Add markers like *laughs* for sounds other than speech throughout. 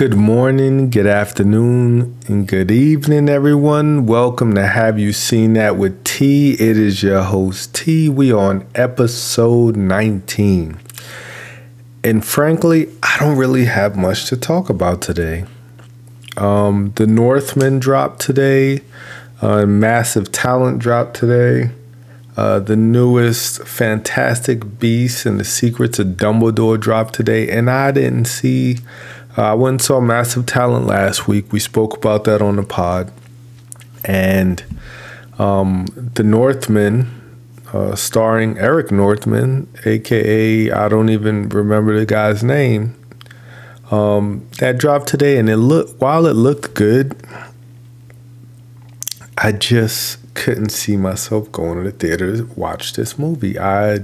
Good morning, good afternoon, and good evening, everyone. Welcome to Have You Seen That with T? It is your host, T. We are on episode 19. And frankly, I don't really have much to talk about today. Um, the Northman dropped today, uh, Massive Talent dropped today. Uh, the newest Fantastic Beasts and the Secrets of Dumbledore dropped today, and I didn't see I went and saw Massive Talent last week. We spoke about that on the pod. And um, The Northman, uh, starring Eric Northman, aka I don't even remember the guy's name. Um, that dropped today, and it looked while it looked good, I just couldn't see myself going to the theater to watch this movie. I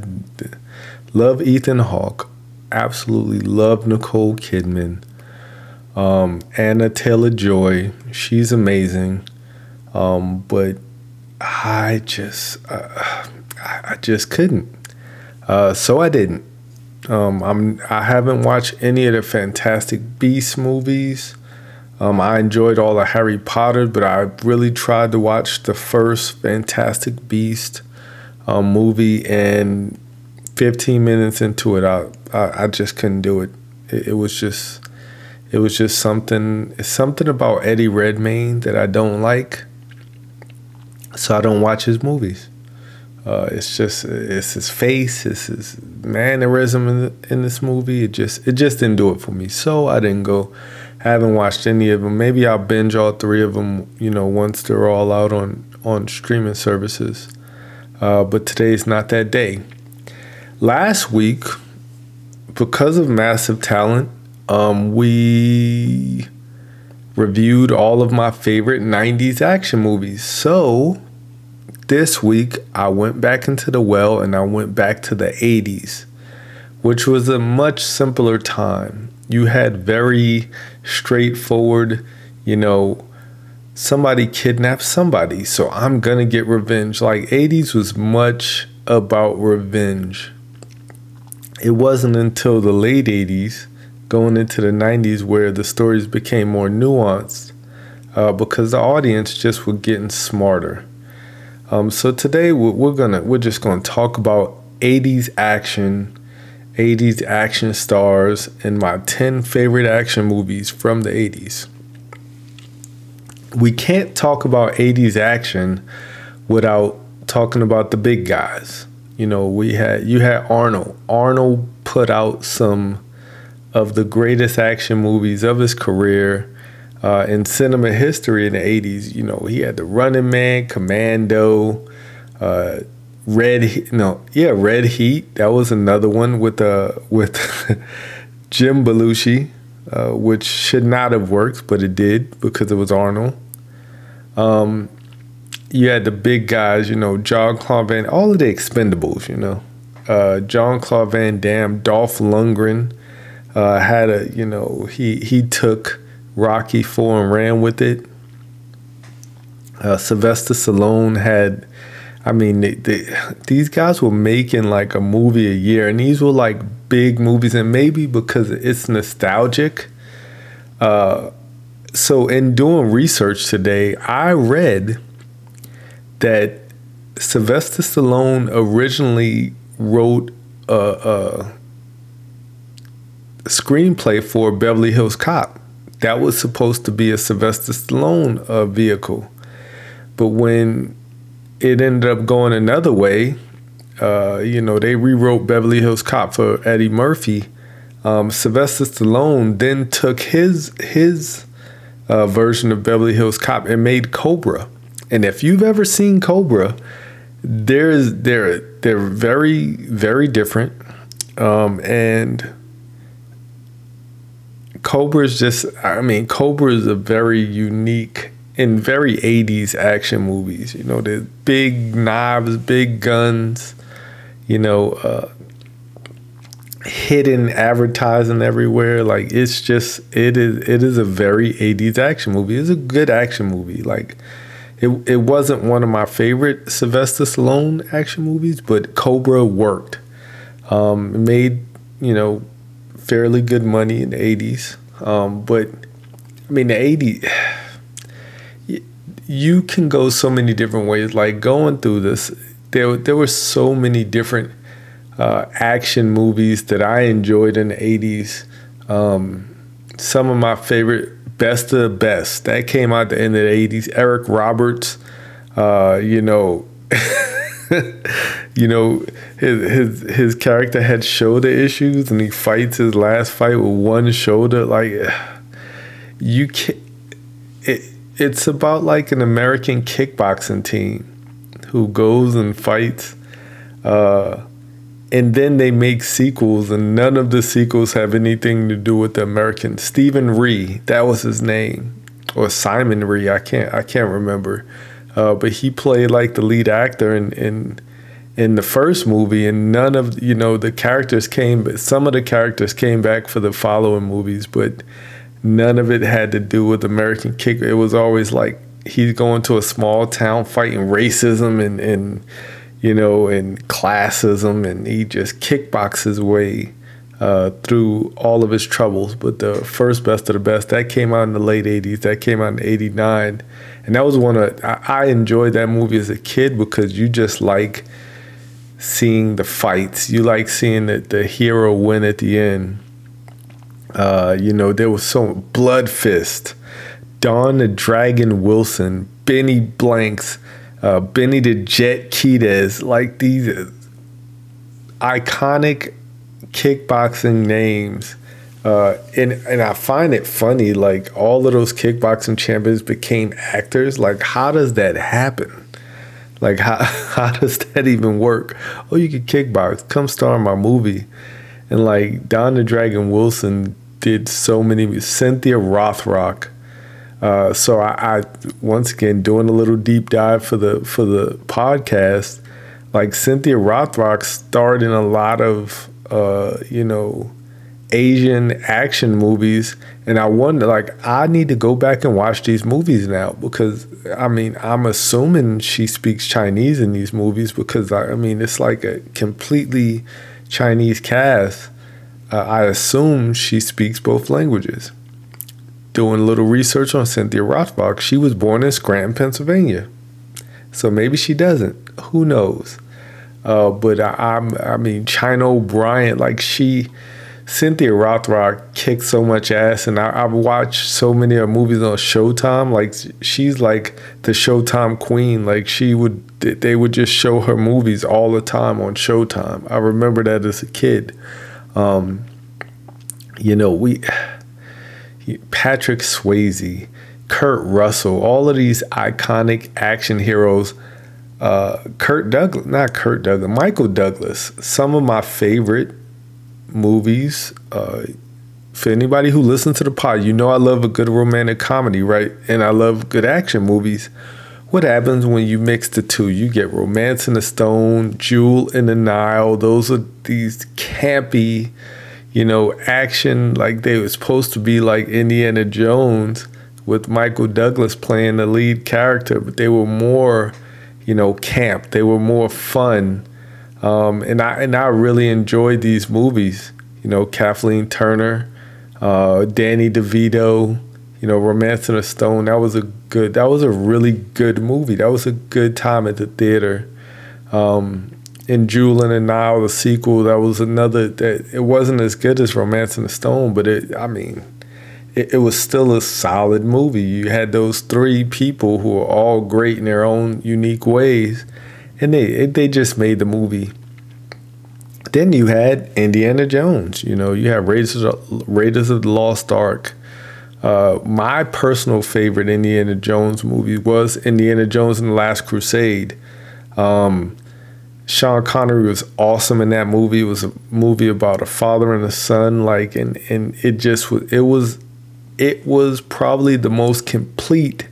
love Ethan Hawke, absolutely love Nicole Kidman. Um, Anya Taylor Joy, she's amazing. Um, but I just, uh, I just couldn't. Uh, so I didn't. Um, I'm, I haven't watched any of the Fantastic Beasts movies. Um, I enjoyed all of Harry Potter, but I really tried to watch the first Fantastic Beast um, movie, and 15 minutes into it, I, I, I just couldn't do it. it. It was just it was just something something about Eddie Redmayne that I don't like. So I don't watch his movies. Uh, it's just it's his face, it's his mannerism in, in this movie. It just it just didn't do it for me. So I didn't go. I haven't watched any of them. Maybe I'll binge all three of them. You know, once they're all out on on streaming services. Uh, but today's not that day. Last week, because of massive talent, um, we reviewed all of my favorite 90s action movies. So this week, I went back into the well and I went back to the 80s, which was a much simpler time. You had very straightforward, you know, somebody kidnapped somebody, so I'm gonna get revenge. Like 80s was much about revenge. It wasn't until the late 80s going into the 90s where the stories became more nuanced uh, because the audience just were getting smarter. Um, so today we're gonna we're just gonna talk about 80s action, 80s action stars, and my 10 favorite action movies from the 80s. We can't talk about 80s action without talking about the big guys. You know, we had you had Arnold. Arnold put out some of the greatest action movies of his career uh, in cinema history in the 80s. You know, he had The Running Man, Commando, uh, Red, no, yeah, Red Heat. That was another one with uh, with *laughs* Jim Belushi, uh, which should not have worked, but it did because it was Arnold. Um, you had the big guys, you know, John Claude Van, all of the Expendables, you know, uh, John Claude Van Damme, Dolph Lundgren, uh, had a you know he he took Rocky Four and ran with it. Uh, Sylvester Stallone had, I mean, they, they, these guys were making like a movie a year, and these were like big movies, and maybe because it's nostalgic. Uh, so in doing research today, I read that Sylvester Stallone originally wrote a, a screenplay for Beverly Hills Cop. That was supposed to be a Sylvester Stallone uh, vehicle. But when it ended up going another way, uh, you know, they rewrote Beverly Hills Cop for Eddie Murphy. Um, Sylvester Stallone then took his his uh, version of Beverly Hills Cop and made Cobra. And if you've ever seen Cobra, there's they're they're very very different. Um, and Cobra is just, I mean, Cobra is a very unique and very 80s action movies. You know, the big knives, big guns, you know, uh, hidden advertising everywhere. Like it's just, it is, it is a very 80s action movie. It's a good action movie. Like it, it wasn't one of my favorite Sylvester Stallone action movies, but Cobra worked. Um, made, you know, fairly good money in the 80s. Um, but I mean, the 80s, you can go so many different ways. Like going through this, there, there were so many different uh, action movies that I enjoyed in the 80s. Um, some of my favorite, best of the best, that came out the end of the 80s. Eric Roberts, uh, you know, *laughs* you know, his his his character had shoulder issues, and he fights his last fight with one shoulder. Like you can it, it's about like an American kickboxing team who goes and fights. Uh, and then they make sequels, and none of the sequels have anything to do with the American. Stephen Ree that was his name, or Simon Rhee. I can't, I can't remember. Uh, but he played like the lead actor in, in in the first movie, and none of you know the characters came. But some of the characters came back for the following movies, but none of it had to do with American kick. It was always like he's going to a small town fighting racism and and you know and classism, and he just kickboxes his way uh, through all of his troubles. But the first best of the best that came out in the late '80s. That came out in '89, and that was one of I, I enjoyed that movie as a kid because you just like seeing the fights. You like seeing the, the hero win at the end. Uh, you know, there was so Blood Fist, Don the Dragon Wilson, Benny Blanks, uh, Benny the Jet Quidez, like these iconic kickboxing names. Uh, and and I find it funny, like all of those kickboxing champions became actors. Like, how does that happen? Like how *laughs* how does that even work? Oh, you could kickbox. Come star in my movie. And like Don the Dragon Wilson did so many. Cynthia Rothrock. Uh, so I, I once again doing a little deep dive for the for the podcast. Like Cynthia Rothrock starred in a lot of uh, you know Asian action movies, and I wonder, like, I need to go back and watch these movies now because I mean, I'm assuming she speaks Chinese in these movies because I, I mean, it's like a completely Chinese cast. Uh, I assume she speaks both languages. Doing a little research on Cynthia Rothrock, she was born in Scranton, Pennsylvania, so maybe she doesn't. Who knows? Uh, but I, I'm, I mean, China O'Brien, like she Cynthia Rothrock kicked so much ass, and I, have watched so many of her movies on Showtime. Like she's like the Showtime queen. Like she would, they would just show her movies all the time on Showtime. I remember that as a kid. Um, you know, we *sighs* Patrick Swayze, Kurt Russell, all of these iconic action heroes. Uh, Kurt Douglas, not Kurt Douglas, Michael Douglas. Some of my favorite movies. Uh, for anybody who listens to the pod, you know I love a good romantic comedy, right? And I love good action movies. What happens when you mix the two? You get Romancing the Stone, Jewel in the Nile. Those are these campy, you know, action like they were supposed to be like Indiana Jones with Michael Douglas playing the lead character, but they were more, you know, camp. They were more fun um, and I and I really enjoyed these movies. You know, Kathleen Turner, uh, Danny DeVito. You know, Romancing the Stone. That was a good. That was a really good movie. That was a good time at the theater. Um, and in the Nile, the sequel, that was another. That it wasn't as good as Romancing the Stone, but it. I mean, it, it was still a solid movie. You had those three people who were all great in their own unique ways and they they just made the movie. Then you had Indiana Jones. You know, you have Raiders of, Raiders of the Lost Ark. Uh, my personal favorite Indiana Jones movie was Indiana Jones and the Last Crusade. Um, Sean Connery was awesome in that movie. It was a movie about a father and a son, like, and and it just was. It was, it was probably the most complete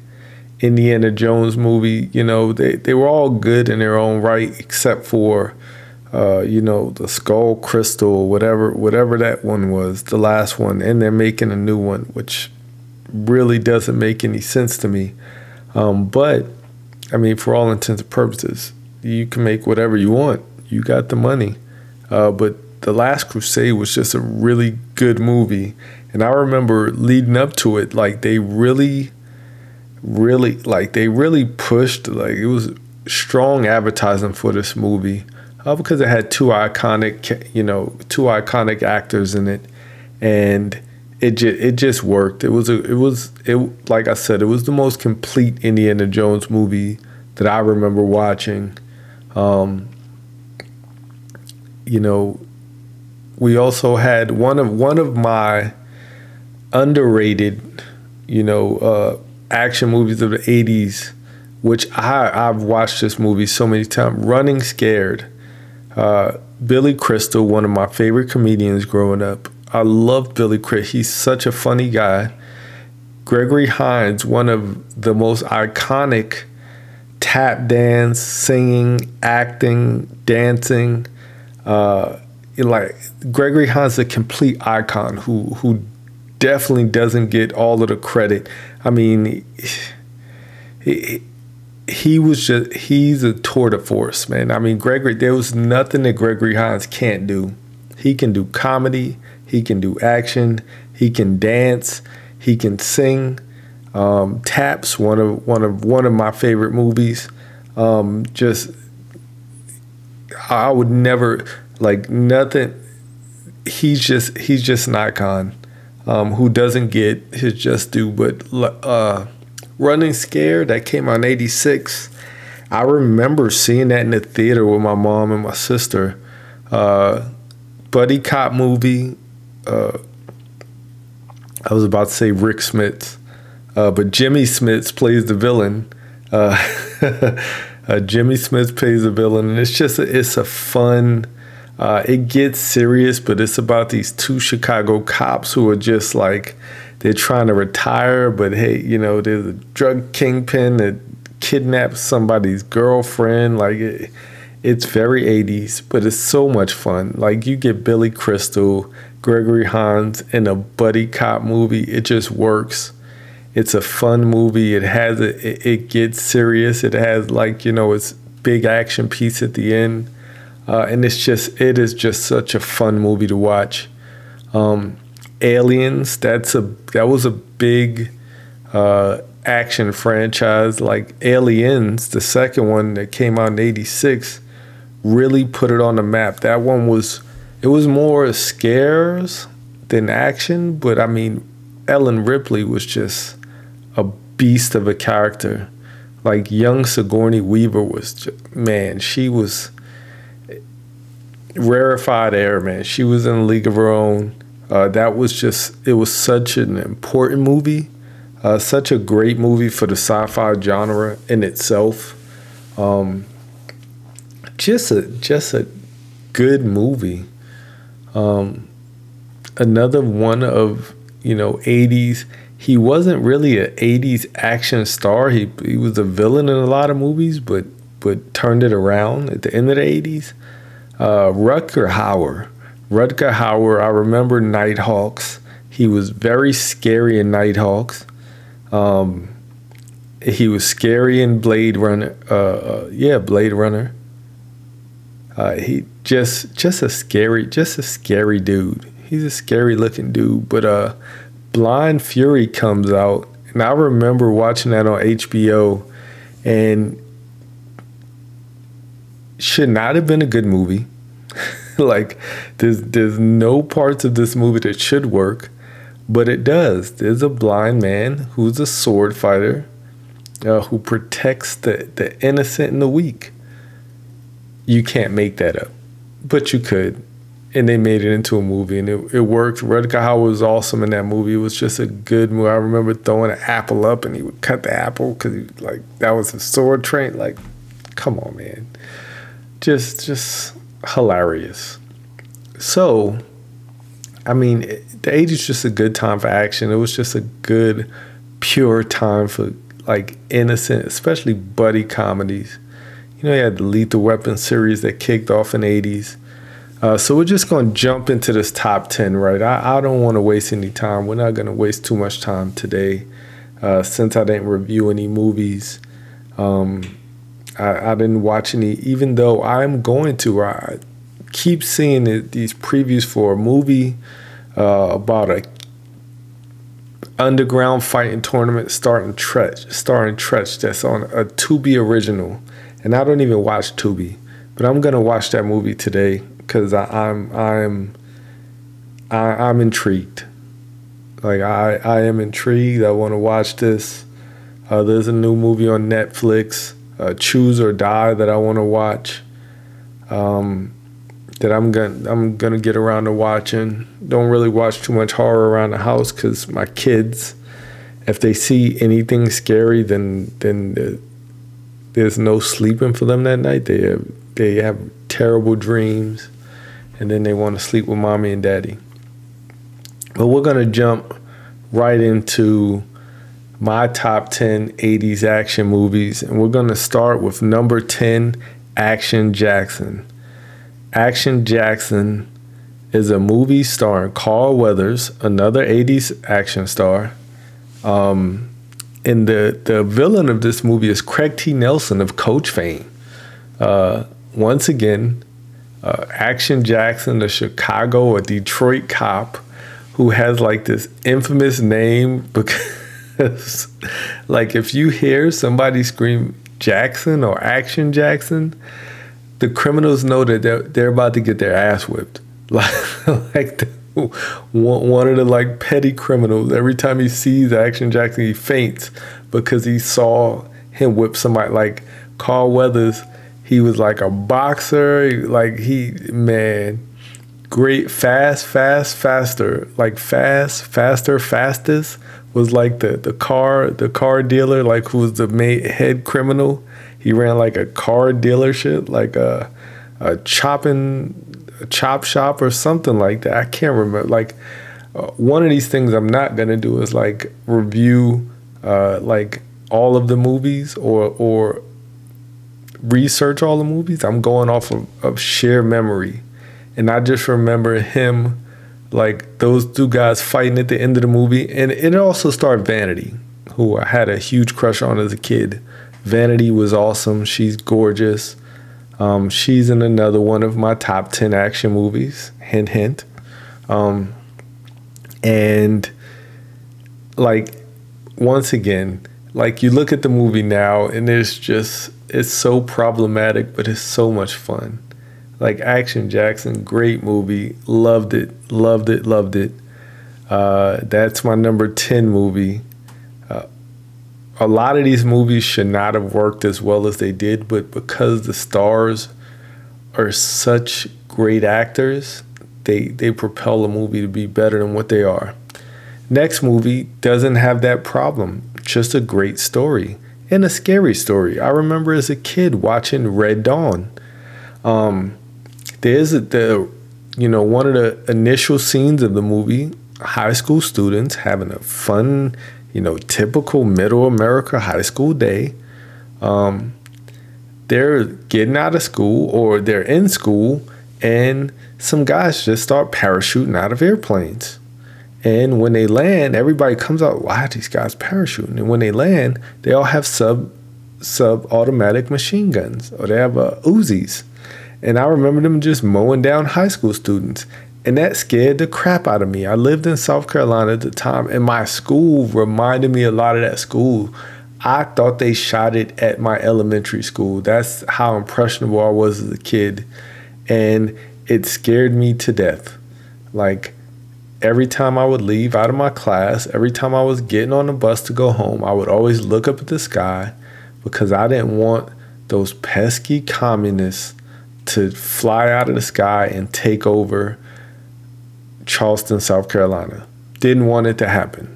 Indiana Jones movie, you know, they, they were all good in their own right, except for, uh, you know, the Skull Crystal, whatever, whatever that one was, the last one, and they're making a new one, which really doesn't make any sense to me. Um, but I mean, for all intents and purposes, you can make whatever you want. You got the money, uh, but The Last Crusade was just a really good movie. And I remember leading up to it, like they really, really, like they really pushed, like it was strong advertising for this movie uh, because it had two iconic, you know, two iconic actors in it, and it just it just worked. It was a it was it like I said, it was the most complete Indiana Jones movie that I remember watching. Um, you know, we also had one of one of my underrated, you know, uh, action movies of the '80s, which I I've watched this movie so many times. Running Scared. Uh, Billy Crystal, one of my favorite comedians growing up. I love Billy Crystal. He's such a funny guy. Gregory Hines, one of the most iconic tap dance, singing, acting, dancing. Uh, like Gregory Hines, a complete icon who who definitely doesn't get all of the credit. I mean, he, he was just he's a tour de force, man. I mean, Gregory, there was nothing that Gregory Hines can't do. He can do comedy, he can do action, he can dance, he can sing. Um, Taps, one of one of one of my favorite movies. Um, just I would never like nothing. He's just he's just an icon um, who doesn't get his just due. But uh, Running Scared that came out in '86. I remember seeing that in the theater with my mom and my sister. Uh, buddy cop movie. Uh, I was about to say Rick Smits, uh, but Jimmy Smits plays the villain. Uh, *laughs* uh, Jimmy Smits plays the villain, and it's just a, it's a fun. Uh, it gets serious, but it's about these two Chicago cops who are just like they're trying to retire, but hey, you know, there's a drug kingpin that kidnaps somebody's girlfriend. Like it, it's very 80s, but it's so much fun. Like you get Billy Crystal, Gregory Hines in a buddy cop movie. It just works. It's a fun movie. It has a, it, it gets serious. It has like you know it's big action piece at the end, uh, and it's just it is just such a fun movie to watch. Um, Aliens. That's a that was a big uh, action franchise. Like Aliens, the second one that came out in '86, really put it on the map. That one was it was more scares than action, but I mean, Ellen Ripley was just a beast of a character. Like young Sigourney Weaver was, just, man, she was rarefied air, man. She was in league of her own. Uh, that was just, it was such an important movie, uh, such a great movie for the sci fi genre in itself. Um, just a just a good movie. Um, another one of you know 80s he wasn't really an 80s action star he he was a villain in a lot of movies but but turned it around at the end of the 80s uh, Rutger Hauer Rutger Hauer, I remember Nighthawks. He was very scary in Nighthawks. Um, he was scary in Blade Runner. Uh, uh, yeah, Blade Runner. Uh, he just just a scary, just a scary dude. He's a scary looking dude. But uh, Blind Fury comes out, and I remember watching that on HBO, and should not have been a good movie. *laughs* like there's there's no parts of this movie that should work, but it does. There's a blind man who's a sword fighter uh, who protects the, the innocent and the weak. You can't make that up, but you could. And they made it into a movie and it, it worked. Rutger Hauer was awesome in that movie. It was just a good movie. I remember throwing an apple up and he would cut the apple because like that was a sword train. Like, come on, man. Just just hilarious. So, I mean, the 80s just a good time for action. It was just a good, pure time for like innocent, especially buddy comedies. You know, you had the Lethal Weapon series that kicked off in the 80s. Uh, so we're just going to jump into this top 10, right? I, I don't want to waste any time. We're not going to waste too much time today uh, since I didn't review any movies. Um, I, I didn't watch any, even though I'm going to. I keep seeing it, these previews for a movie uh, about a underground fighting tournament starting Treach, starring Treach. That's on a Tubi original, and I don't even watch Tubi, but I'm gonna watch that movie today because I'm I'm I, I'm intrigued. Like I I am intrigued. I want to watch this. Uh, there's a new movie on Netflix, uh, Choose or Die, that I want to watch. Um, that I'm gonna I'm gonna get around to watching. Don't really watch too much horror around the house because my kids, if they see anything scary, then then there's no sleeping for them that night. They have, they have terrible dreams, and then they want to sleep with mommy and daddy. But we're gonna jump right into my top 10 80s action movies, and we're gonna start with number 10, Action Jackson. Action Jackson is a movie starring Carl Weathers, another 80s action star. Um, and the, the villain of this movie is Craig T. Nelson of Coach fame. Uh, once again, uh, Action Jackson, the Chicago or Detroit cop who has like this infamous name because, *laughs* *laughs* like, if you hear somebody scream Jackson or Action Jackson, the criminals know that they're, they're about to get their ass whipped. Like, *laughs* like the, one of the like petty criminals. Every time he sees Action Jackson, he faints because he saw him whip somebody. Like Carl Weathers, he was like a boxer. Like he, man, great, fast, fast, faster. Like fast, faster, fastest was like the the car the car dealer. Like who was the main head criminal he ran like a car dealership, like a, a chopping, a chop shop or something like that. I can't remember. Like uh, one of these things I'm not gonna do is like review uh, like all of the movies or or research all the movies. I'm going off of, of sheer memory, and I just remember him like those two guys fighting at the end of the movie, and it also starred Vanity, who I had a huge crush on as a kid. Vanity was awesome. She's gorgeous. Um, she's in another one of my top 10 action movies. Hint, hint. Um, and like, once again, like you look at the movie now and it's just, it's so problematic, but it's so much fun. Like Action Jackson, great movie. Loved it, loved it, loved it. Uh, that's my number 10 movie a lot of these movies should not have worked as well as they did, but because the stars are such great actors, they they propel a movie to be better than what they are. Next movie doesn't have that problem, just a great story and a scary story. I remember as a kid watching Red Dawn. Um, there's a, the you know one of the initial scenes of the movie high school students having a fun you know, typical middle America high school day. Um, they're getting out of school or they're in school, and some guys just start parachuting out of airplanes. And when they land, everybody comes out, why are these guys parachuting? And when they land, they all have sub sub automatic machine guns or they have uh, Uzis. And I remember them just mowing down high school students. And that scared the crap out of me. I lived in South Carolina at the time, and my school reminded me a lot of that school. I thought they shot it at my elementary school. That's how impressionable I was as a kid. And it scared me to death. Like every time I would leave out of my class, every time I was getting on the bus to go home, I would always look up at the sky because I didn't want those pesky communists to fly out of the sky and take over Charleston, South Carolina. Didn't want it to happen.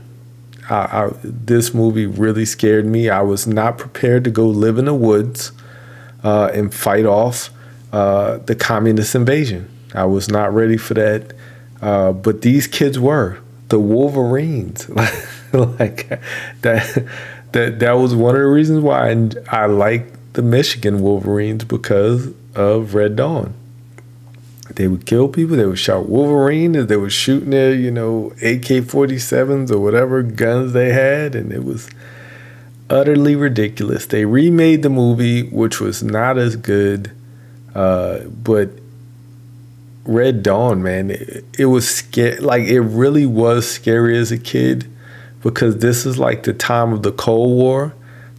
I, I, this movie really scared me. I was not prepared to go live in the woods uh, and fight off uh, the communist invasion. I was not ready for that. Uh, but these kids were the Wolverines. *laughs* like that. That that was one of the reasons why I, I like the Michigan Wolverines because of Red Dawn. They would kill people. They would shout Wolverine as they were shooting their, you know, AK 47s or whatever guns they had. And it was utterly ridiculous. They remade the movie, which was not as good, uh, but Red Dawn, man, it, it was scary. Like it really was scary as a kid because this is like the time of the Cold War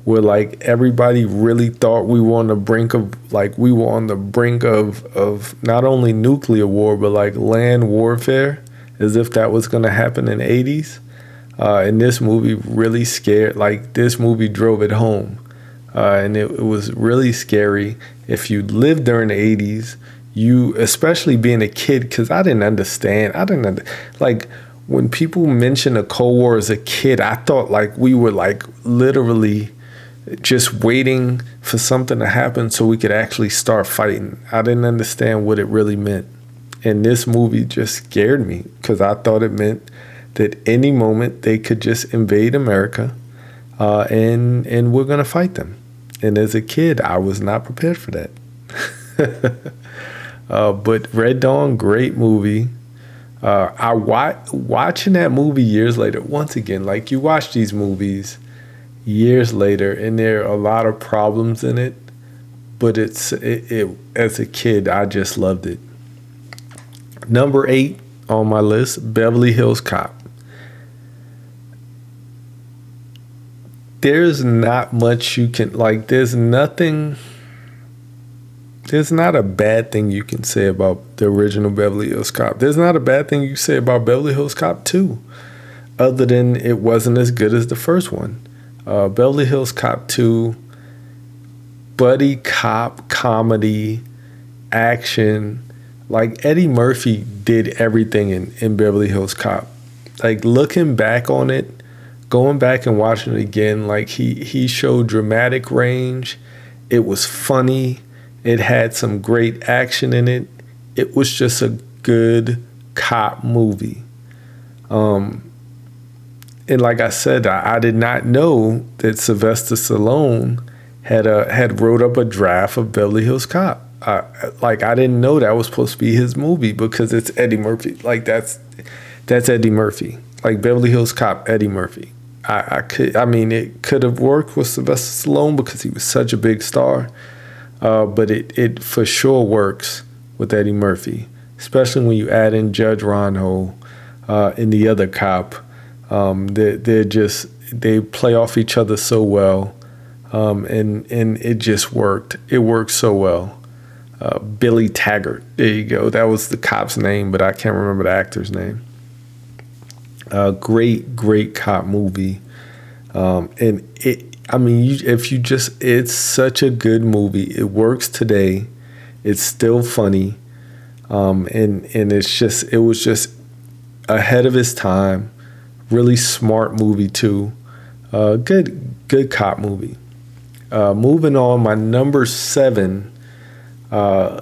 where like everybody really thought we were on the brink of like we were on the brink of of not only nuclear war but like land warfare as if that was going to happen in the 80s uh, and this movie really scared like this movie drove it home. Uh, and it, it was really scary. If you lived during the 80s you especially being a kid because i didn't understand i didn't under, like when people mention the cold war as a kid i thought like we were like literally just waiting for something to happen so we could actually start fighting i didn't understand what it really meant and this movie just scared me because i thought it meant that any moment they could just invade america uh, and and we're gonna fight them and as a kid i was not prepared for that *laughs* Uh, but Red Dawn, great movie. Uh, I wa- watching that movie years later. Once again, like you watch these movies years later, and there are a lot of problems in it. But it's it, it as a kid, I just loved it. Number eight on my list, Beverly Hills Cop. There's not much you can like. There's nothing there's not a bad thing you can say about the original Beverly Hills Cop. There's not a bad thing you say about Beverly Hills Cop 2, other than it wasn't as good as the first one. Uh, Beverly Hills Cop 2, buddy cop comedy, action. Like Eddie Murphy did everything in, in Beverly Hills Cop. Like looking back on it, going back and watching it again, like he he showed dramatic range. It was funny it had some great action in it. It was just a good cop movie. Um, and like I said, I, I, did not know that Sylvester Stallone had a had wrote up a draft of Beverly Hills Cop. Uh, like I didn't know that was supposed to be his movie because it's Eddie Murphy. Like that's that's Eddie Murphy. Like Beverly Hills Cop, Eddie Murphy. I, I could I mean it could have worked with Sylvester Stallone because he was such a big star. Uh, but it, it for sure works with Eddie Murphy, especially when you add in Judge Reinhold uh, and the other cop. Um, they're, they're just they play off each other so well, um, and and it just worked. It worked so well. Uh, Billy Taggart, there you go. That was the cop's name, but I can't remember the actor's name. Uh, great, great cop movie, um, and it I mean, you, if you just, it's such a good movie. It works today. It's still funny, um, and and it's just, it was just ahead of its time. Really smart movie too. Uh, good, good cop movie. Uh, moving on, my number seven, uh,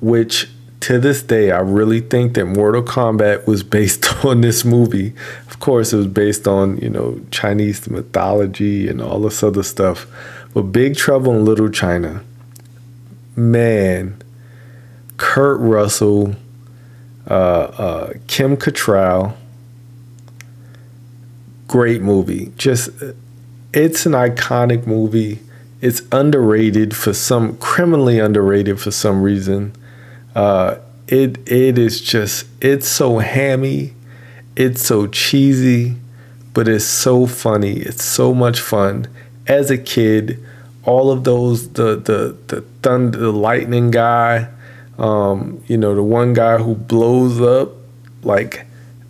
which to this day, I really think that Mortal Kombat was based *laughs* on this movie. Of course, it was based on, you know, Chinese mythology and all this other stuff. But Big Trouble in Little China, man, Kurt Russell, uh, uh, Kim Cattrall, great movie. Just, it's an iconic movie. It's underrated for some, criminally underrated for some reason. Uh, it it is just it's so hammy, it's so cheesy, but it's so funny. It's so much fun. As a kid, all of those the the the thunder, the lightning guy, um, you know, the one guy who blows up, like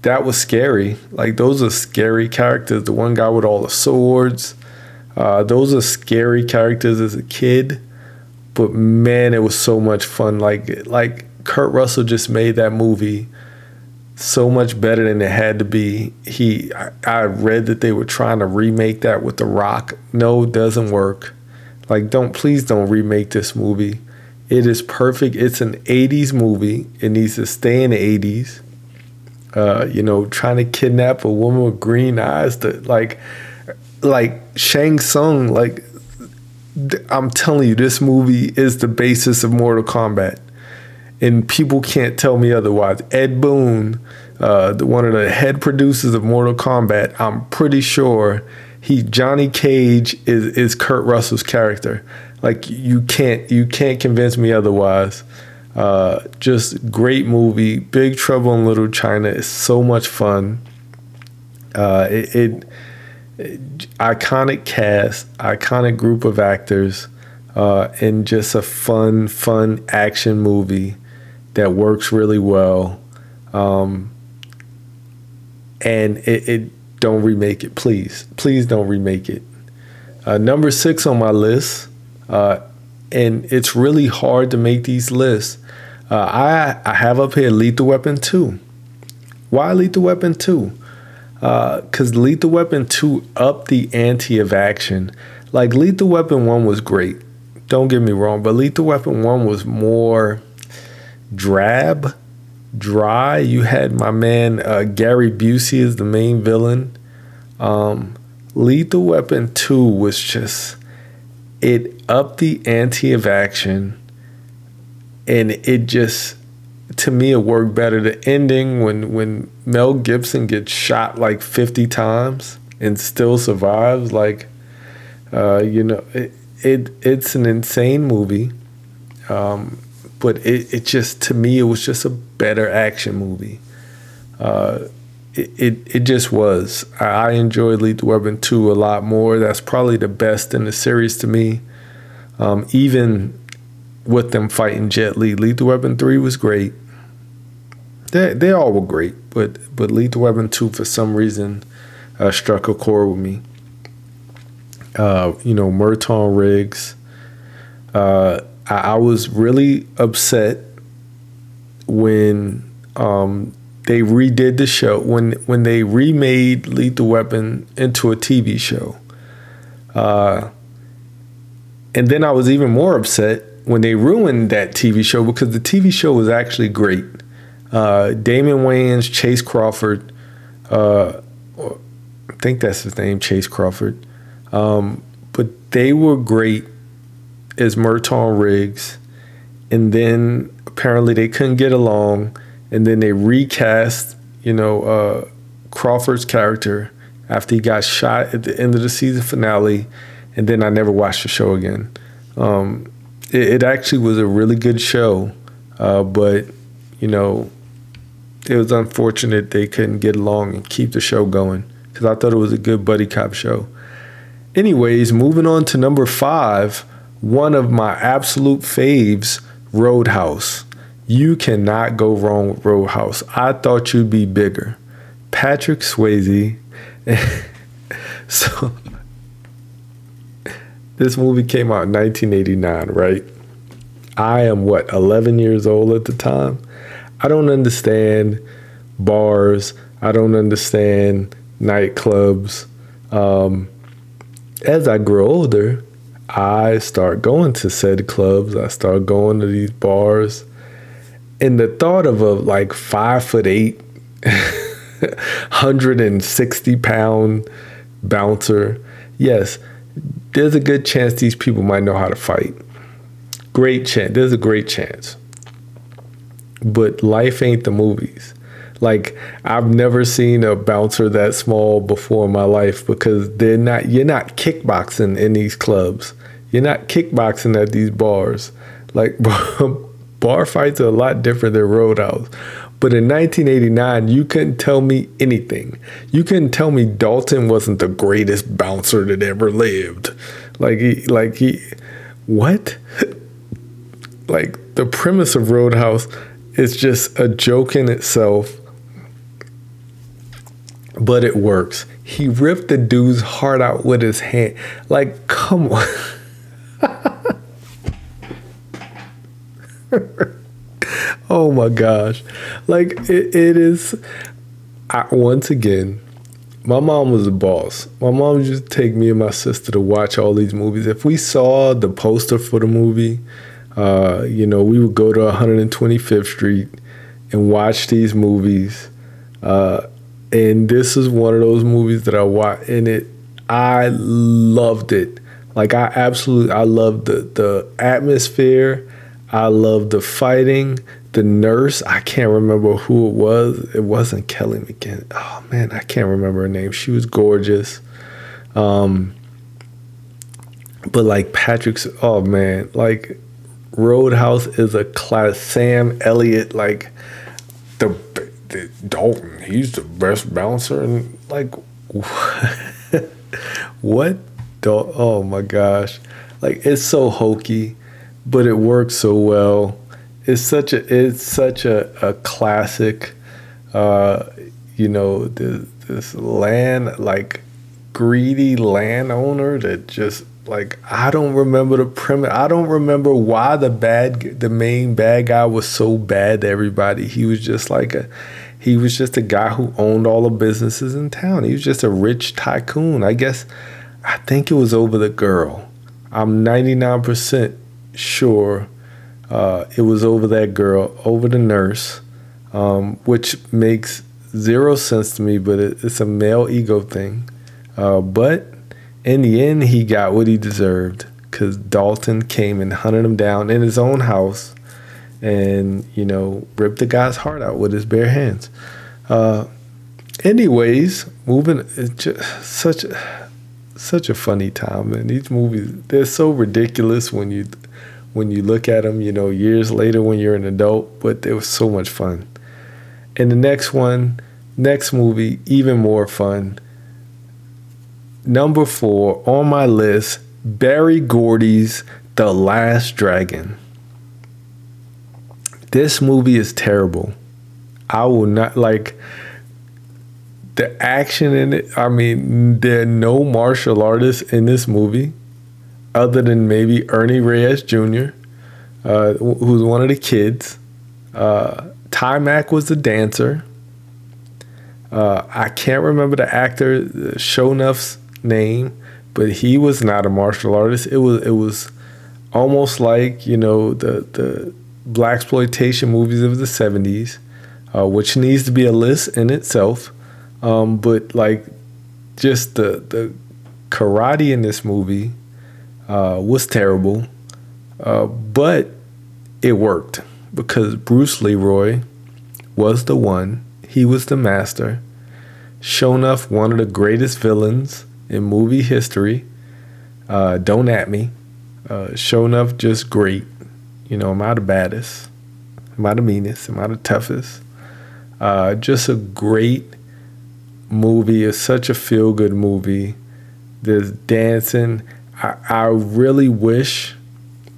that was scary. Like those are scary characters. The one guy with all the swords, uh, those are scary characters as a kid but man, it was so much fun. Like like Kurt Russell just made that movie so much better than it had to be. He I, I read that they were trying to remake that with The Rock. No, doesn't work. Like don't please don't remake this movie. It is perfect. It's an 80s movie. It needs to stay in the 80s. Uh, you know, trying to kidnap a woman with green eyes to like like Shang Tsung like I'm telling you, this movie is the basis of Mortal Kombat, and people can't tell me otherwise. Ed Boon, uh, the, one of the head producers of Mortal Kombat, I'm pretty sure he Johnny Cage is is Kurt Russell's character. Like you can't you can't convince me otherwise. Uh, just great movie. Big Trouble in Little China is so much fun. Uh, it, it, it, iconic cast, iconic group of actors, uh, and just a fun, fun action movie that works really well. Um, and it, it, don't remake it, please. Please don't remake it. Uh, number six on my list, uh, and it's really hard to make these lists. Uh, I I have up here Lethal Weapon two. Why Lethal Weapon two? Because uh, Lethal Weapon two upped the ante of action. Like Lethal Weapon one was great. Don't get me wrong, but Lethal Weapon one was more drab, dry. You had my man uh, Gary Busey as the main villain. Um, Lethal Weapon 2 was just, it upped the ante of action and it just, to me, it worked better. The ending when, when Mel Gibson gets shot like 50 times and still survives, like, uh, you know, it, it it's an insane movie. Um, but it, it just, to me, it was just a better action movie. Uh, it, it, it just was. I enjoyed Lethal Weapon 2 a lot more. That's probably the best in the series to me. Um, even with them fighting Jet Li, Lethal Weapon 3 was great. They, they all were great, but, but Lethal Weapon 2 for some reason uh, struck a chord with me. Uh, you know, Merton Riggs. Uh, I, I was really upset when um, they redid the show when when they remade Lethal Weapon into a TV show. Uh, and then I was even more upset when they ruined that TV show because the TV show was actually great. Uh, Damon Wayans, Chase Crawford, uh, I think that's his name, Chase Crawford. Um, but they were great as Merton Riggs, and then apparently they couldn't get along and then they recast, you know, uh, Crawford's character after he got shot at the end of the season finale, and then I never watched the show again. Um, it, it, actually was a really good show, uh, but you know, it was unfortunate they couldn't get along and keep the show going because I thought it was a good buddy cop show. Anyways, moving on to number five, one of my absolute faves, Roadhouse. You cannot go wrong with Roadhouse. I thought you'd be bigger. Patrick Swayze. *laughs* so this movie came out in 1989, right? I am what, 11 years old at the time? I don't understand bars. I don't understand nightclubs. Um, as I grow older, I start going to said clubs. I start going to these bars and the thought of a like five foot eight, *laughs* 160 pound bouncer, yes, there's a good chance these people might know how to fight. Great chance. There's a great chance. But life ain't the movies. Like I've never seen a bouncer that small before in my life because they're not you're not kickboxing in these clubs. You're not kickboxing at these bars. Like *laughs* bar fights are a lot different than Roadhouse. But in 1989, you couldn't tell me anything. You couldn't tell me Dalton wasn't the greatest bouncer that ever lived. Like he, like he, what? *laughs* like the premise of Roadhouse is just a joke in itself, but it works. He ripped the dude's heart out with his hand. Like, come on. *laughs* *laughs* *laughs* oh my gosh. Like it, it is I, once again, my mom was a boss. My mom used to take me and my sister to watch all these movies. If we saw the poster for the movie, uh, you know, we would go to 125th Street and watch these movies. Uh, and this is one of those movies that I watched, and it, I loved it. Like I absolutely, I loved the the atmosphere. I love the fighting. The nurse, I can't remember who it was. It wasn't Kelly McGinn. Oh man, I can't remember her name. She was gorgeous. Um, but like Patrick's, oh man, like Roadhouse is a class. Sam Elliott, like the, the Dalton, he's the best bouncer, and like *laughs* what? Oh my gosh, like it's so hokey, but it works so well. It's such a it's such a, a classic. Uh, you know, this, this land like greedy landowner that just like I don't remember the premise. I don't remember why the bad the main bad guy was so bad to everybody. He was just like a he was just a guy who owned all the businesses in town. He was just a rich tycoon. I guess I think it was over the girl. I'm 99% sure uh, it was over that girl, over the nurse, um, which makes zero sense to me, but it, it's a male ego thing. Uh, but in the end, he got what he deserved because Dalton came and hunted him down in his own house and, you know, ripped the guy's heart out with his bare hands. Uh, anyways, moving, it's just such a, such a funny time, and these movies, they're so ridiculous when you when you look at them, you know, years later when you're an adult, but it was so much fun. And the next one, next movie, even more fun number four on my list Berry Gordy's The Last Dragon. This movie is terrible. I will not like the action in it. I mean, there are no martial artists in this movie other than maybe Ernie Reyes Jr., uh, who's one of the kids. Uh, Taimak was the dancer. Uh, I can't remember the actor, Sho'nuff's name, but he was not a martial artist. It was it was almost like you know the the black exploitation movies of the seventies, uh, which needs to be a list in itself. Um, but like just the the karate in this movie uh, was terrible, uh, but it worked because Bruce Leroy was the one. He was the master. Sho'nuff, one of the greatest villains in movie history. Uh, Don't at me. Uh, Sho'nuff, just great. You know, am I the baddest? Am I the meanest? Am I the toughest? Uh, just a great movie. It's such a feel good movie. There's dancing. I, I really wish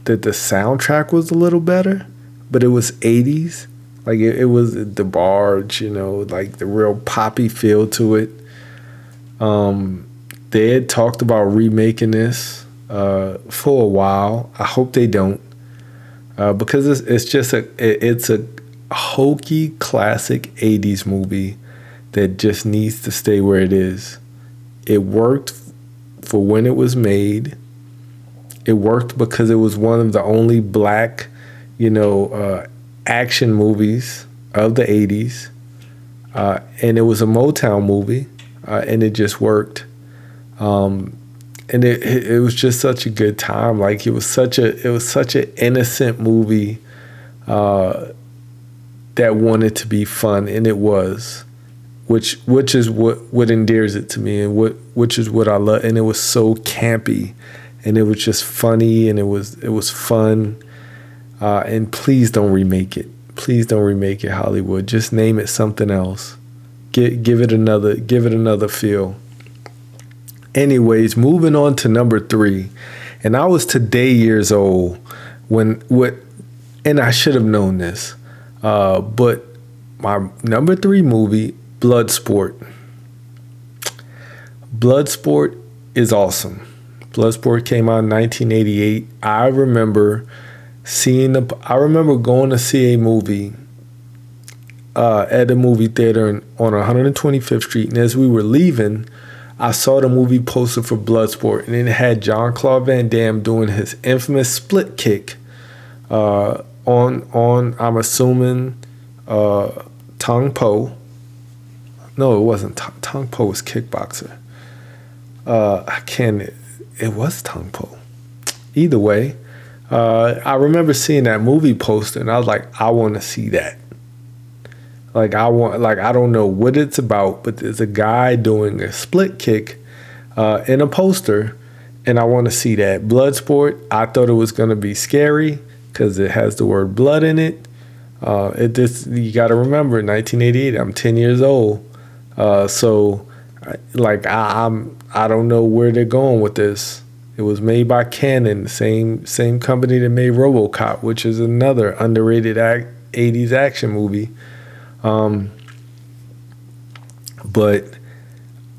that the soundtrack was a little better, but it was 80s. Like it, it was the barge, you know, like the real poppy feel to it. Um, they had talked about remaking this uh, for a while. I hope they don't, uh, because it's, it's just a it, it's a hokey classic '80s movie that just needs to stay where it is. It worked for when it was made. It worked because it was one of the only black, you know, uh, action movies of the '80s, uh, and it was a Motown movie, uh, and it just worked. Um, and it, it was just such a good time. Like it was such a it was such an innocent movie uh, that wanted to be fun, and it was, which which is what what endears it to me, and what which is what I love. And it was so campy, and it was just funny, and it was it was fun. Uh, and please don't remake it. Please don't remake it, Hollywood. Just name it something else. Give give it another give it another feel. Anyways, moving on to number three. And I was today years old when what and I should have known this. Uh, but my number three movie, Bloodsport. Bloodsport is awesome. Bloodsport came out in 1988. I remember seeing the. I remember going to see a movie uh, at a movie theater on 125th Street, and as we were leaving, I saw the movie poster for Bloodsport, and it had John Claude Van Damme doing his infamous split kick uh, on on I'm assuming uh, Tong Po. No, it wasn't. Tong Po was kickboxer. Uh, I can't. It, was Tong Po. Either way, uh, I remember seeing that movie poster, and I was like, I want to see that. Like I want, like I don't know what it's about, but there's a guy doing a split kick uh, in a poster, and I want to see that Bloodsport. I thought it was gonna be scary because it has the word blood in it. Uh, it just you got to remember 1988. I'm 10 years old, uh, so like I, I'm I don't know where they're going with this. It was made by Cannon, the same same company that made RoboCop, which is another underrated act, 80s action movie. Um, but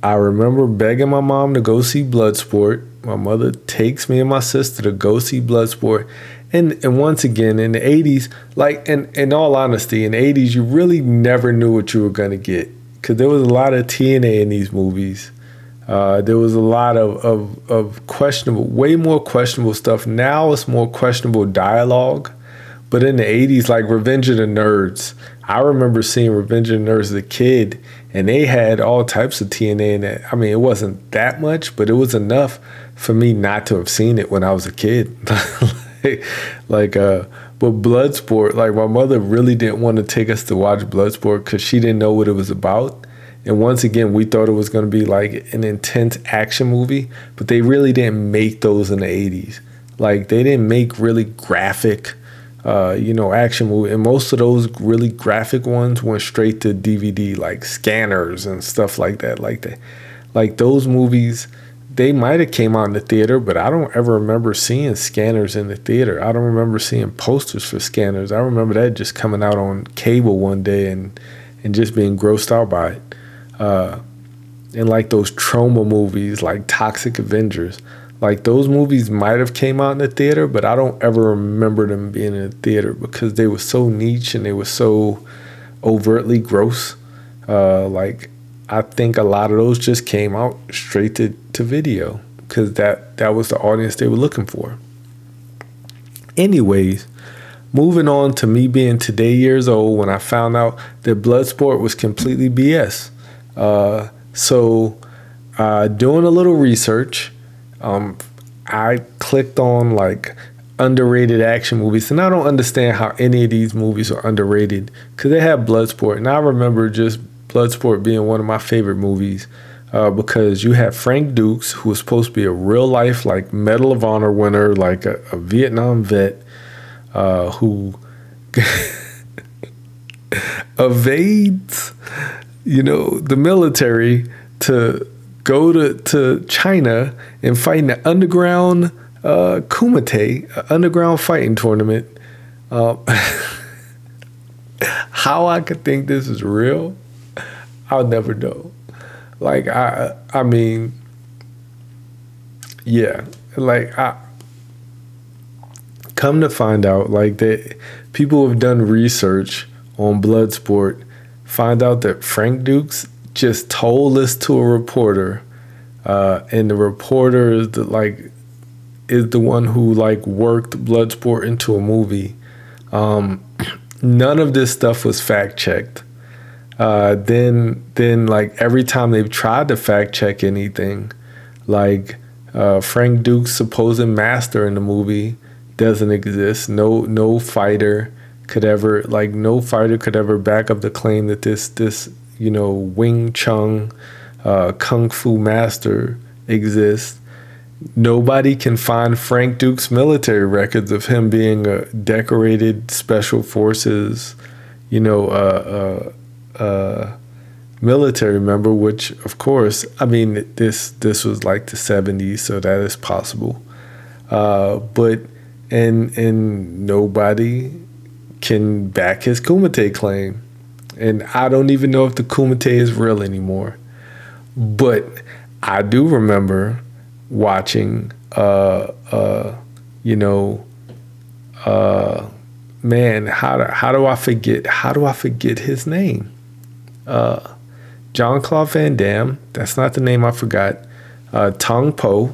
I remember begging my mom to go see Bloodsport. My mother takes me and my sister to go see Bloodsport. And and once again in the 80s, like in, in all honesty, in the 80s you really never knew what you were gonna get. Cause there was a lot of TNA in these movies. Uh, there was a lot of, of, of questionable, way more questionable stuff. Now it's more questionable dialogue. But in the 80s, like Revenge of the Nerds, I remember seeing Revenge of the Nerds as a kid, and they had all types of TNA in it. I mean, it wasn't that much, but it was enough for me not to have seen it when I was a kid. *laughs* like, like, uh, but Bloodsport, like my mother really didn't want to take us to watch Bloodsport because she didn't know what it was about. And once again, we thought it was going to be like an intense action movie, but they really didn't make those in the 80s. Like they didn't make really graphic, uh, you know, action movie. And most of those really graphic ones went straight to DVD, like scanners and stuff like that. Like that, like those movies, they might have came out in the theater, but I don't ever remember seeing scanners in the theater. I don't remember seeing posters for scanners. I remember that just coming out on cable one day and and just being grossed out by it uh, and like those Troma movies, like Toxic Avengers. Like those movies might have came out in the theater, but I don't ever remember them being in the theater because they were so niche and they were so overtly gross. Uh, like I think a lot of those just came out straight to, to video because that that was the audience they were looking for. Anyways, moving on to me being today years old when I found out that Bloodsport was completely BS. Uh, so, uh, doing a little research, um, I clicked on like underrated action movies, and I don't understand how any of these movies are underrated because they have Bloodsport, and I remember just Bloodsport being one of my favorite movies. Uh, because you have Frank Dux, who was supposed to be a real life like Medal of Honor winner, like a, a Vietnam vet, uh, who *laughs* evades you know, the military to go to, to China and fight in the underground uh, Kumite, underground fighting tournament. Uh, *laughs* how I could think this is real, I'll never know. Like I, I mean, yeah, like I. Come to find out, like that, people who have done research on Bloodsport find out that Frank Dux just told this to a reporter, uh, and the reporter is the, like is the one who like worked Bloodsport into a movie. Um, *clears throat* none of this stuff was fact checked. Uh, then then like every time they've tried to fact check anything, like uh, Frank Duke's supposed master in the movie doesn't exist. No no fighter could ever like no fighter could ever back up the claim that this this you know Wing Chun uh, kung fu master exists. Nobody can find Frank Duke's military records of him being a decorated special forces, you know, uh, uh, military member. Which, of course, I mean this this was like the '70s, so that is possible. Uh, but and and nobody can back his Kumite claim. And I don't even know if the Kumite is real anymore. But I do remember watching, uh, uh, you know, uh, man, how do, how do I forget? How do I forget his name? Uh, Jean Claude Van Damme. That's not the name I forgot. Uh, Tong Po.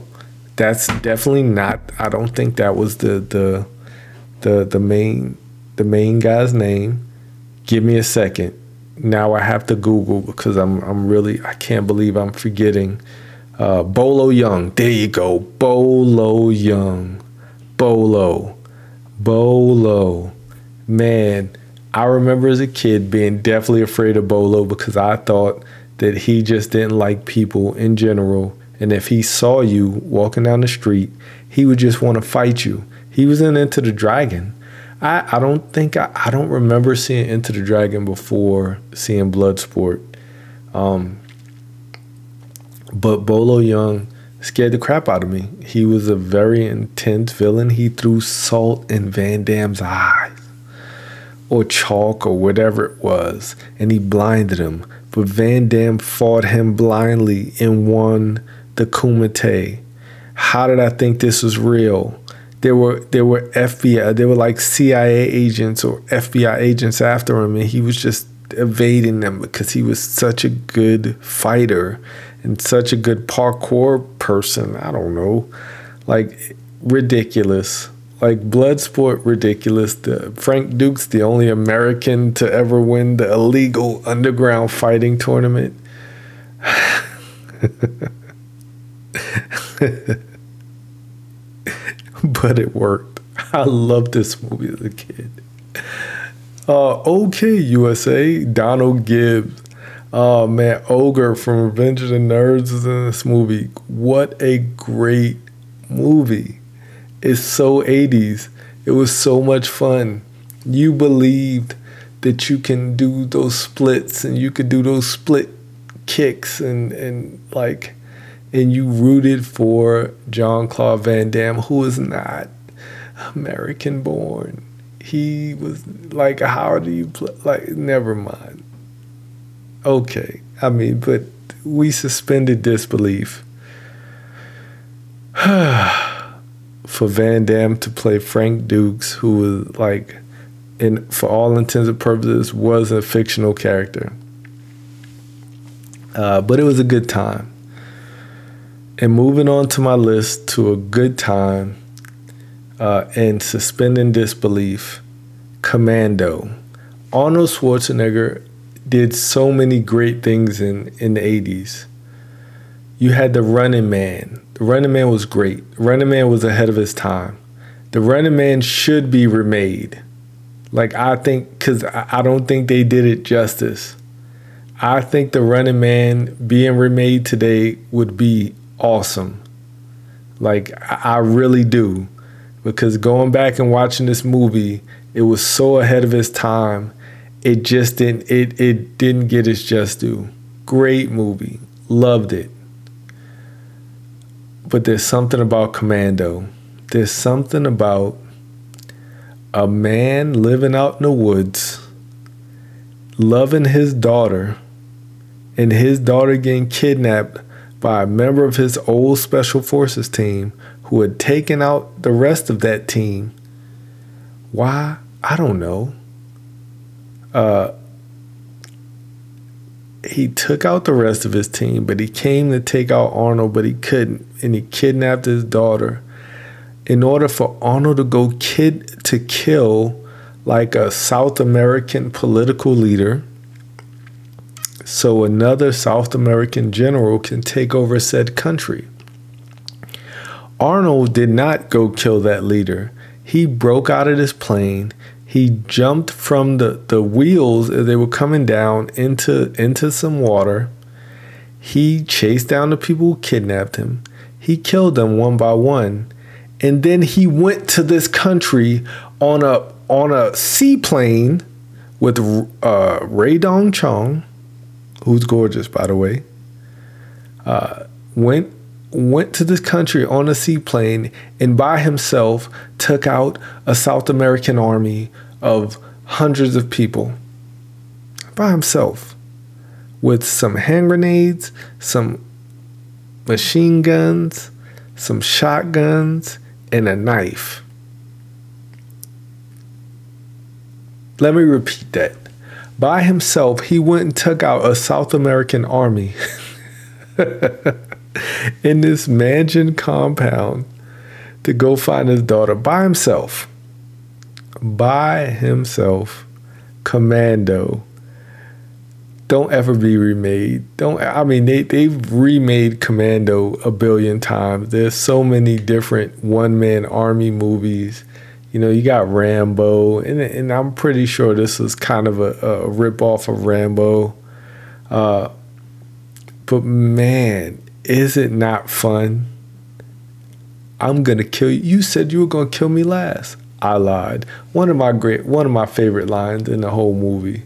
That's definitely not. I don't think that was the the the the main the main guy's name. Give me a second. Now I have to Google because I'm I'm really I can't believe I'm forgetting. Uh, Bolo Yeung. There you go. Bolo Yeung. Bolo. Bolo. Man, I remember as a kid being definitely afraid of Bolo because I thought that he just didn't like people in general. And if he saw you walking down the street, he would just want to fight you. He was in Enter the Dragon. I, I don't think I, I don't remember seeing Enter the Dragon before seeing Bloodsport. Um, but Bolo Yeung scared the crap out of me. He was a very intense villain. He threw salt in Van Damme's eyes or chalk or whatever it was, and he blinded him. But Van Damme fought him blindly and won the Kumite. How did I think this was real? There were there were FBI, there were like CIA agents or FBI agents after him, and he was just evading them because he was such a good fighter and such a good parkour person. I don't know, like ridiculous. Like Bloodsport, ridiculous. The Frank Duke's the only American to ever win the illegal underground fighting tournament. *laughs* but it worked. I loved this movie as a kid. Uh, okay, USA, Donald Gibbs. Oh man, Ogre from Revenge of the Nerds is in this movie. What a great movie. It's so 80s. It was so much fun. You believed that you can do those splits and you could do those split kicks and, and like and you rooted for John Claude Van Damme, who is not American born. He was like, how do you play? Like, never mind okay. I mean, but we suspended disbelief *sighs* *sighs* for Van Damme to play Frank Dux, who was like, in for all intents and purposes, was a fictional character. Uh, but it was a good time. And moving on to my list to a good time uh, and suspending disbelief, Commando. Arnold Schwarzenegger did so many great things in, in the 80s. You had the Running Man. The Running Man was great. The Running Man was ahead of his time. The Running Man should be remade. Like, I think, because I don't think they did it justice. I think the Running Man being remade today would be awesome. Like, I really do. Because going back and watching this movie, it was so ahead of its time it just didn't it it didn't get its just due. Great movie. Loved it. But there's something about Commando. There's something about a man living out in the woods, loving his daughter, and his daughter getting kidnapped by a member of his old special forces team who had taken out the rest of that team. Why? I don't know uh, he took out the rest of his team, but he came to take out Arnold, but he couldn't, and he kidnapped his daughter. In order for Arnold to go kid to kill like a South American political leader, so another South American general can take over said country. Arnold did not go kill that leader. He broke out of his plane he jumped from the, the wheels as they were coming down into into some water. He chased down the people who kidnapped him. He killed them one by one. And then he went to this country on a on a seaplane with uh, Rae Dawn Chong, who's gorgeous by the way. Uh, went went to this country on a seaplane and by himself took out a South American army of hundreds of people by himself with some hand grenades, some machine guns, some shotguns, and a knife. Let me repeat that. By himself, he went and took out a South American army *laughs* in this mansion compound to go find his daughter by himself by himself, Commando. Don't ever be remade. Don't I mean they they've remade Commando a billion times. There's so many different one man army movies. You know, you got Rambo, and and I'm pretty sure this was kind of a, a rip off of Rambo. Uh, but man, is it not fun? I'm gonna kill you. You said you were gonna kill me last. I lied. One of my great, one of my favorite lines in the whole movie,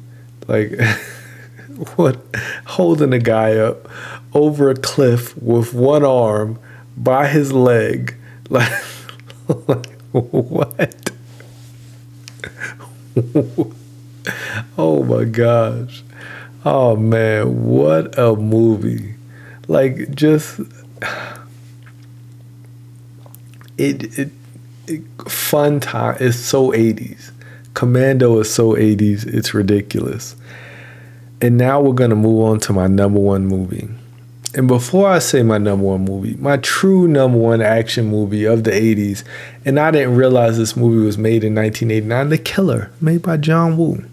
like *laughs* what, holding a guy up over a cliff with one arm by his leg, like, *laughs* like what? *laughs* oh my gosh. Oh man, what a movie. Like just *sighs* it it, fun time it's so 80s. Commando is so 80s, it's ridiculous. And now we're going to move on to my number 1 movie. And before I say my number one movie, my true number one action movie of the 80s, and I didn't realize this movie was made in 1989, The Killer, made by John Woo.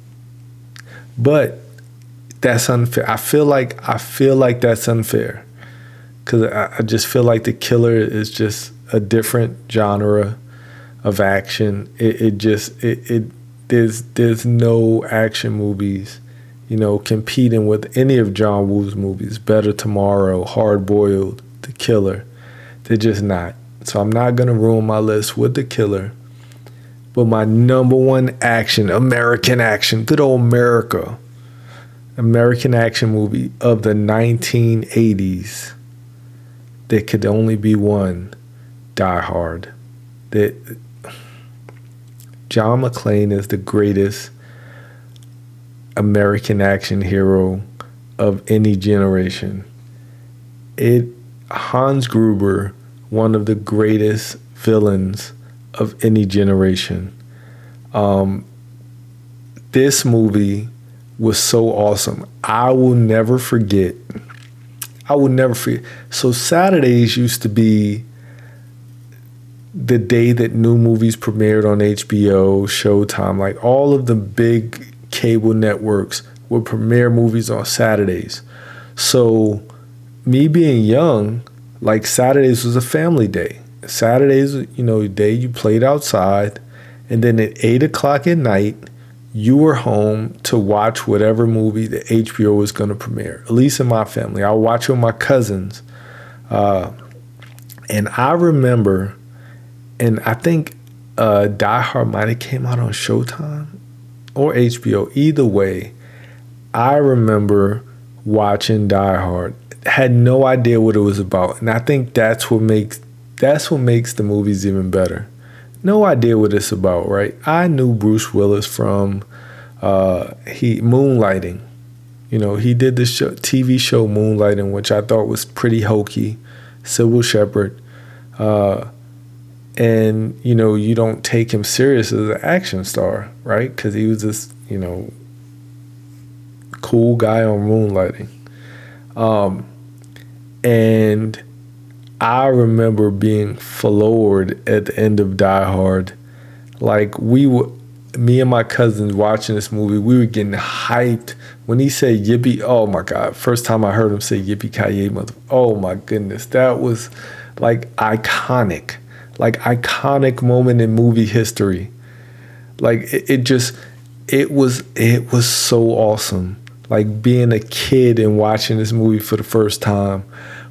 But that's unfair. I feel like I feel like that's unfair. Cause I, I just feel like The Killer is just a different genre of action. It, it just it, it there's there's no action movies you know, competing with any of John Woo's movies, Better Tomorrow, Hard Boiled, The Killer. They're just not. So I'm not to ruin my list with The Killer. But my number one action, American action, good old America, American action movie of the 1980s, there could only be one Die Hard. That John McClane is the greatest American action hero of any generation. It Hans Gruber, one of the greatest villains of any generation. Um, this movie was so awesome. I will never forget. I will never forget. So Saturdays used to be the day that new movies premiered on HBO, Showtime, like all of the big cable networks would premiere movies on Saturdays. So, me being young, like Saturdays was a family day. Saturdays, you know, day you played outside, and then at eight o'clock at night, you were home to watch whatever movie the HBO was going to premiere. At least in my family, I watch with my cousins, uh, and I remember, and I think uh, Die Hard might have came out on Showtime or HBO. Either way, I remember watching Die Hard. Had no idea what it was about, and I think that's what makes that's what makes the movies even better. No idea what it's about, right? I knew Bruce Willis from uh, he Moonlighting. You know, he did the show, TV show Moonlighting, which I thought was pretty hokey. Cybill Shepherd. Uh, and you know you don't take him serious as an action star, right? Because he was this you know cool guy on Moonlighting, um, and I remember being floored at the end of Die Hard. Like we were, me and my cousins watching this movie, we were getting hyped when he said "Yippee!" Oh my God! First time I heard him say "Yippee ki mother! Oh my goodness, that was like iconic like iconic moment in movie history. Like it, it just it was it was so awesome. Like being a kid and watching this movie for the first time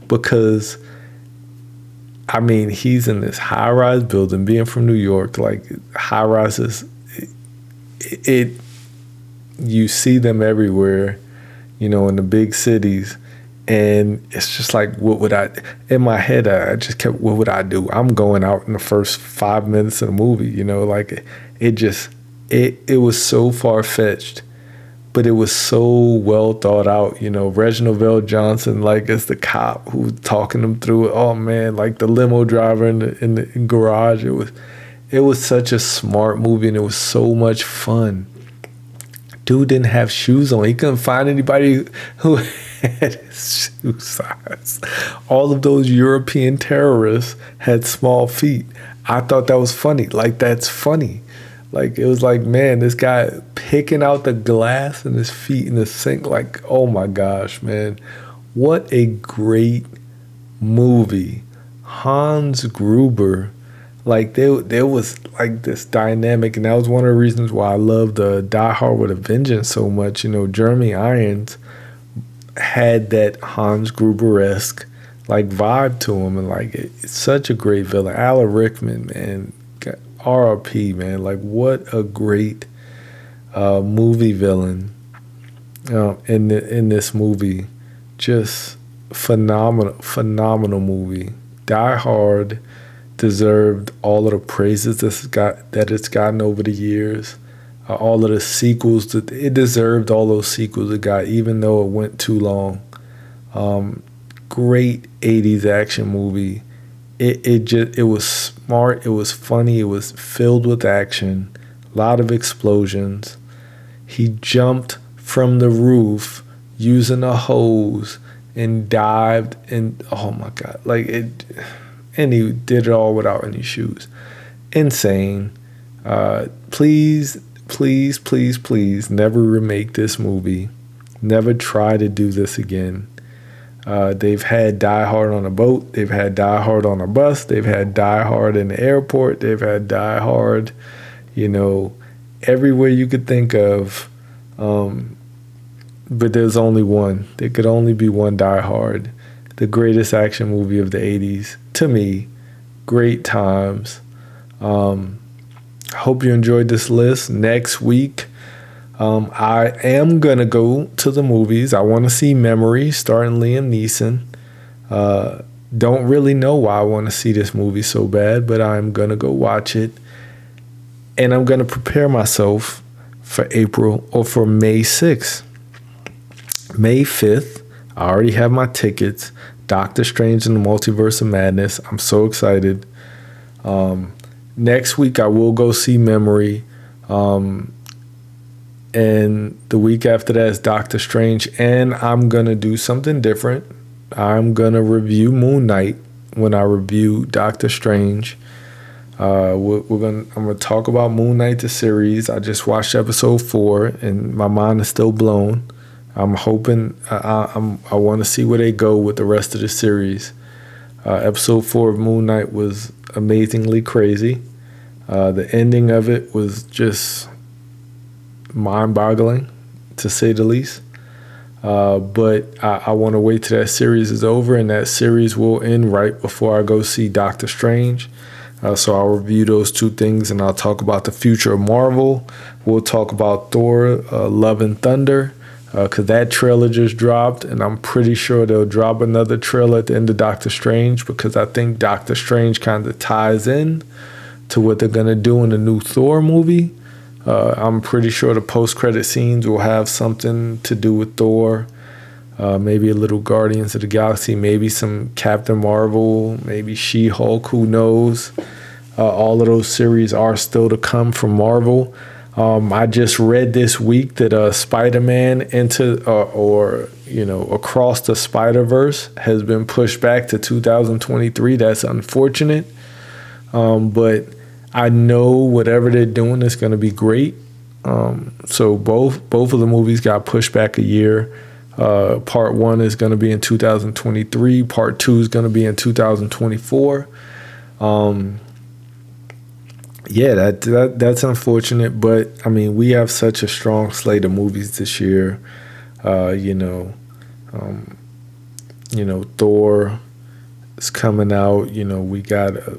because I mean, he's in this high rise building, being from New York, like high rises, it, it, you see them everywhere, you know, in the big cities and it's just like what would i in my head i just kept what would i do? I'm going out in the first five minutes of the movie you know like it just it it was so far-fetched but it was so well thought out you know reginald VelJohnson like as the cop who was talking them through it. Oh man like the limo driver in the, in the garage it was it was such a smart movie and it was so much fun dude didn't have shoes on he couldn't find anybody who *laughs* had shoe size. All of those European terrorists had small feet. I thought that was funny. Like that's funny. Like it was like, man, this guy picking out the glass and his feet in the sink. Like, oh my gosh, man. What a great movie. Hans Gruber. Like there, there was like this dynamic, and that was one of the reasons why I loved the Die Hard with a Vengeance so much. You know, Jeremy Irons had that Hans Gruber esque like vibe to him, and like it's such a great villain. Alan Rickman, man, RRP, man. Like, what a great uh, movie villain uh, in the, in this movie. Just phenomenal, phenomenal movie. Die Hard deserved all of the praises that's got that it's gotten over the years. Uh, all of the sequels that it deserved all those sequels it got, even though it went too long. Um, great '80s action movie. It it just it was smart. It was funny. It was filled with action. A lot of explosions. He jumped from the roof using a hose and dived and oh my god, like it and he did it all without any shoes. Insane. Uh, please, please, please, please never remake this movie. Never try to do this again. Uh, they've had Die Hard on a boat. They've had Die Hard on a bus. They've had Die Hard in the airport. They've had Die Hard, you know, everywhere you could think of. Um, but there's only one. There could only be one Die Hard, the greatest action movie of the 80s to me, great times. Um, hope you enjoyed this list. Next week, um, I am gonna go to the movies. I want to see Memory, starring Liam Neeson. Uh, don't really know why I want to see this movie so bad, but I'm gonna go watch it, and I'm gonna prepare myself for April or for May 6th. May 5th, I already have my tickets. Doctor Strange and the Multiverse of Madness. I'm so excited. Um, next week, I will go see Memory. Um, and the week after that is Doctor Strange. And I'm going to do something different. I'm going to review Moon Knight when I review Doctor Strange. Uh, we're, we're, gonna. I'm gonna talk about Moon Knight the series. I just watched episode four, and my mind is still blown. I'm hoping I, I'm I want to see where they go with the rest of the series. Uh, episode four of Moon Knight was amazingly crazy. Uh, the ending of it was just mind-boggling, to say the least. Uh, but I, I want to wait till that series is over, and that series will end right before I go see Doctor Strange. Uh, so I'll review those two things, and I'll talk about the future of Marvel. We'll talk about Thor: uh, Love and Thunder because uh, that trailer just dropped, and I'm pretty sure they'll drop another trailer at the end of Doctor Strange because I think Doctor Strange kind of ties in to what they're gonna do in the new Thor movie. Uh, I'm pretty sure the post-credit scenes will have something to do with Thor. Uh, maybe a little Guardians of the Galaxy, maybe some Captain Marvel, maybe She Hulk, who knows? Uh, all of those series are still to come from Marvel. Um, I just read this week that uh, Spider Man into uh, or you know across the Spider Verse has been pushed back to 2023. That's unfortunate, um, but I know whatever they're doing is going to be great. Um, so both both of the movies got pushed back a year. Uh, part one is going to be in 2023. Part two is going to be in 2024. Um, yeah, that, that that's unfortunate, but I mean, we have such a strong slate of movies this year. Uh, you know, um, you know, Thor is coming out. You know, we got uh,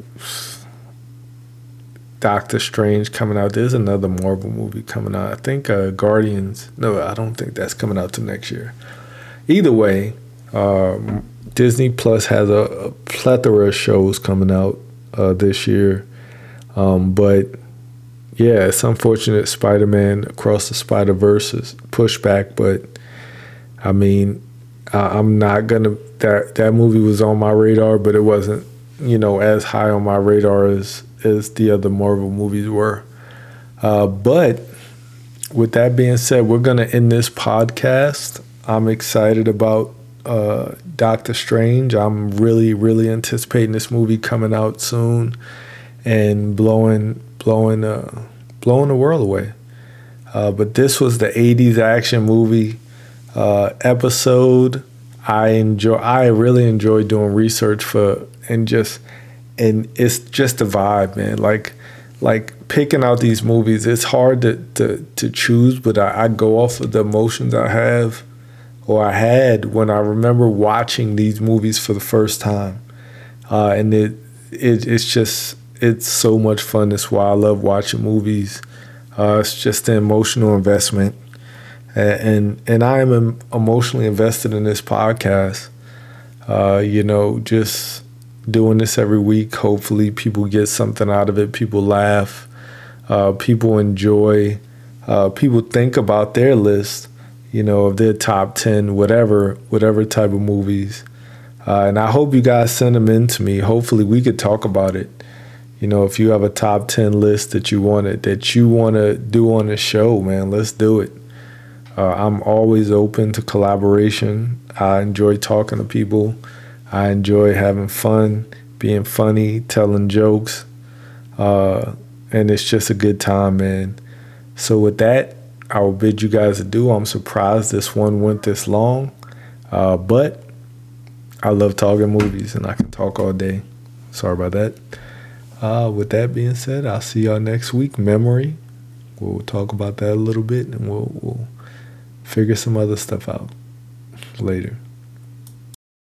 Doctor Strange coming out. There's another Marvel movie coming out. I think uh, Guardians. No, I don't think that's coming out till next year. Either way, um, Disney Plus has a, a, plethora of shows coming out uh, this year. Um, but yeah, it's unfortunate Spider Man across the Spider Verse is pushed back, but I mean, I, I'm not gonna. That that movie was on my radar, but it wasn't, you know, as high on my radar as as the other Marvel movies were. Uh, but with that being said, we're gonna end this podcast. I'm excited about uh, Doctor Strange. I'm really, really anticipating this movie coming out soon and blowing blowing uh, blowing the world away. Uh, but this was the '80s action movie uh, episode. I enjoy. I really enjoy doing research for and just and it's just a vibe, man. Like like picking out these movies. It's hard to to, to choose, but I, I go off of the emotions I have or I had when I remember watching these movies for the first time, uh, and it, it it's just it's so much fun. That's why I love watching movies. Uh, it's just an emotional investment, and and, I am emotionally invested in this podcast. Uh, you know, just doing this every week. Hopefully, people get something out of it. People laugh. Uh, people enjoy. Uh, people think about their list. You know, of their top ten, whatever, whatever type of movies. Uh, and I hope you guys send them in to me. Hopefully, we could talk about it. You know, if you have a top ten list that you want to that you want to do on the show, man, let's do it. Uh, I'm always open to collaboration. I enjoy talking to people. I enjoy having fun, being funny, telling jokes, uh, and it's just a good time, man. So with that, I will bid you guys adieu. I'm surprised this one went this long, uh, but I love talking movies and I can talk all day. Sorry about that. Uh, with that being said, I'll see y'all next week. Memory. We'll talk about that a little bit and we'll, we'll figure some other stuff out later.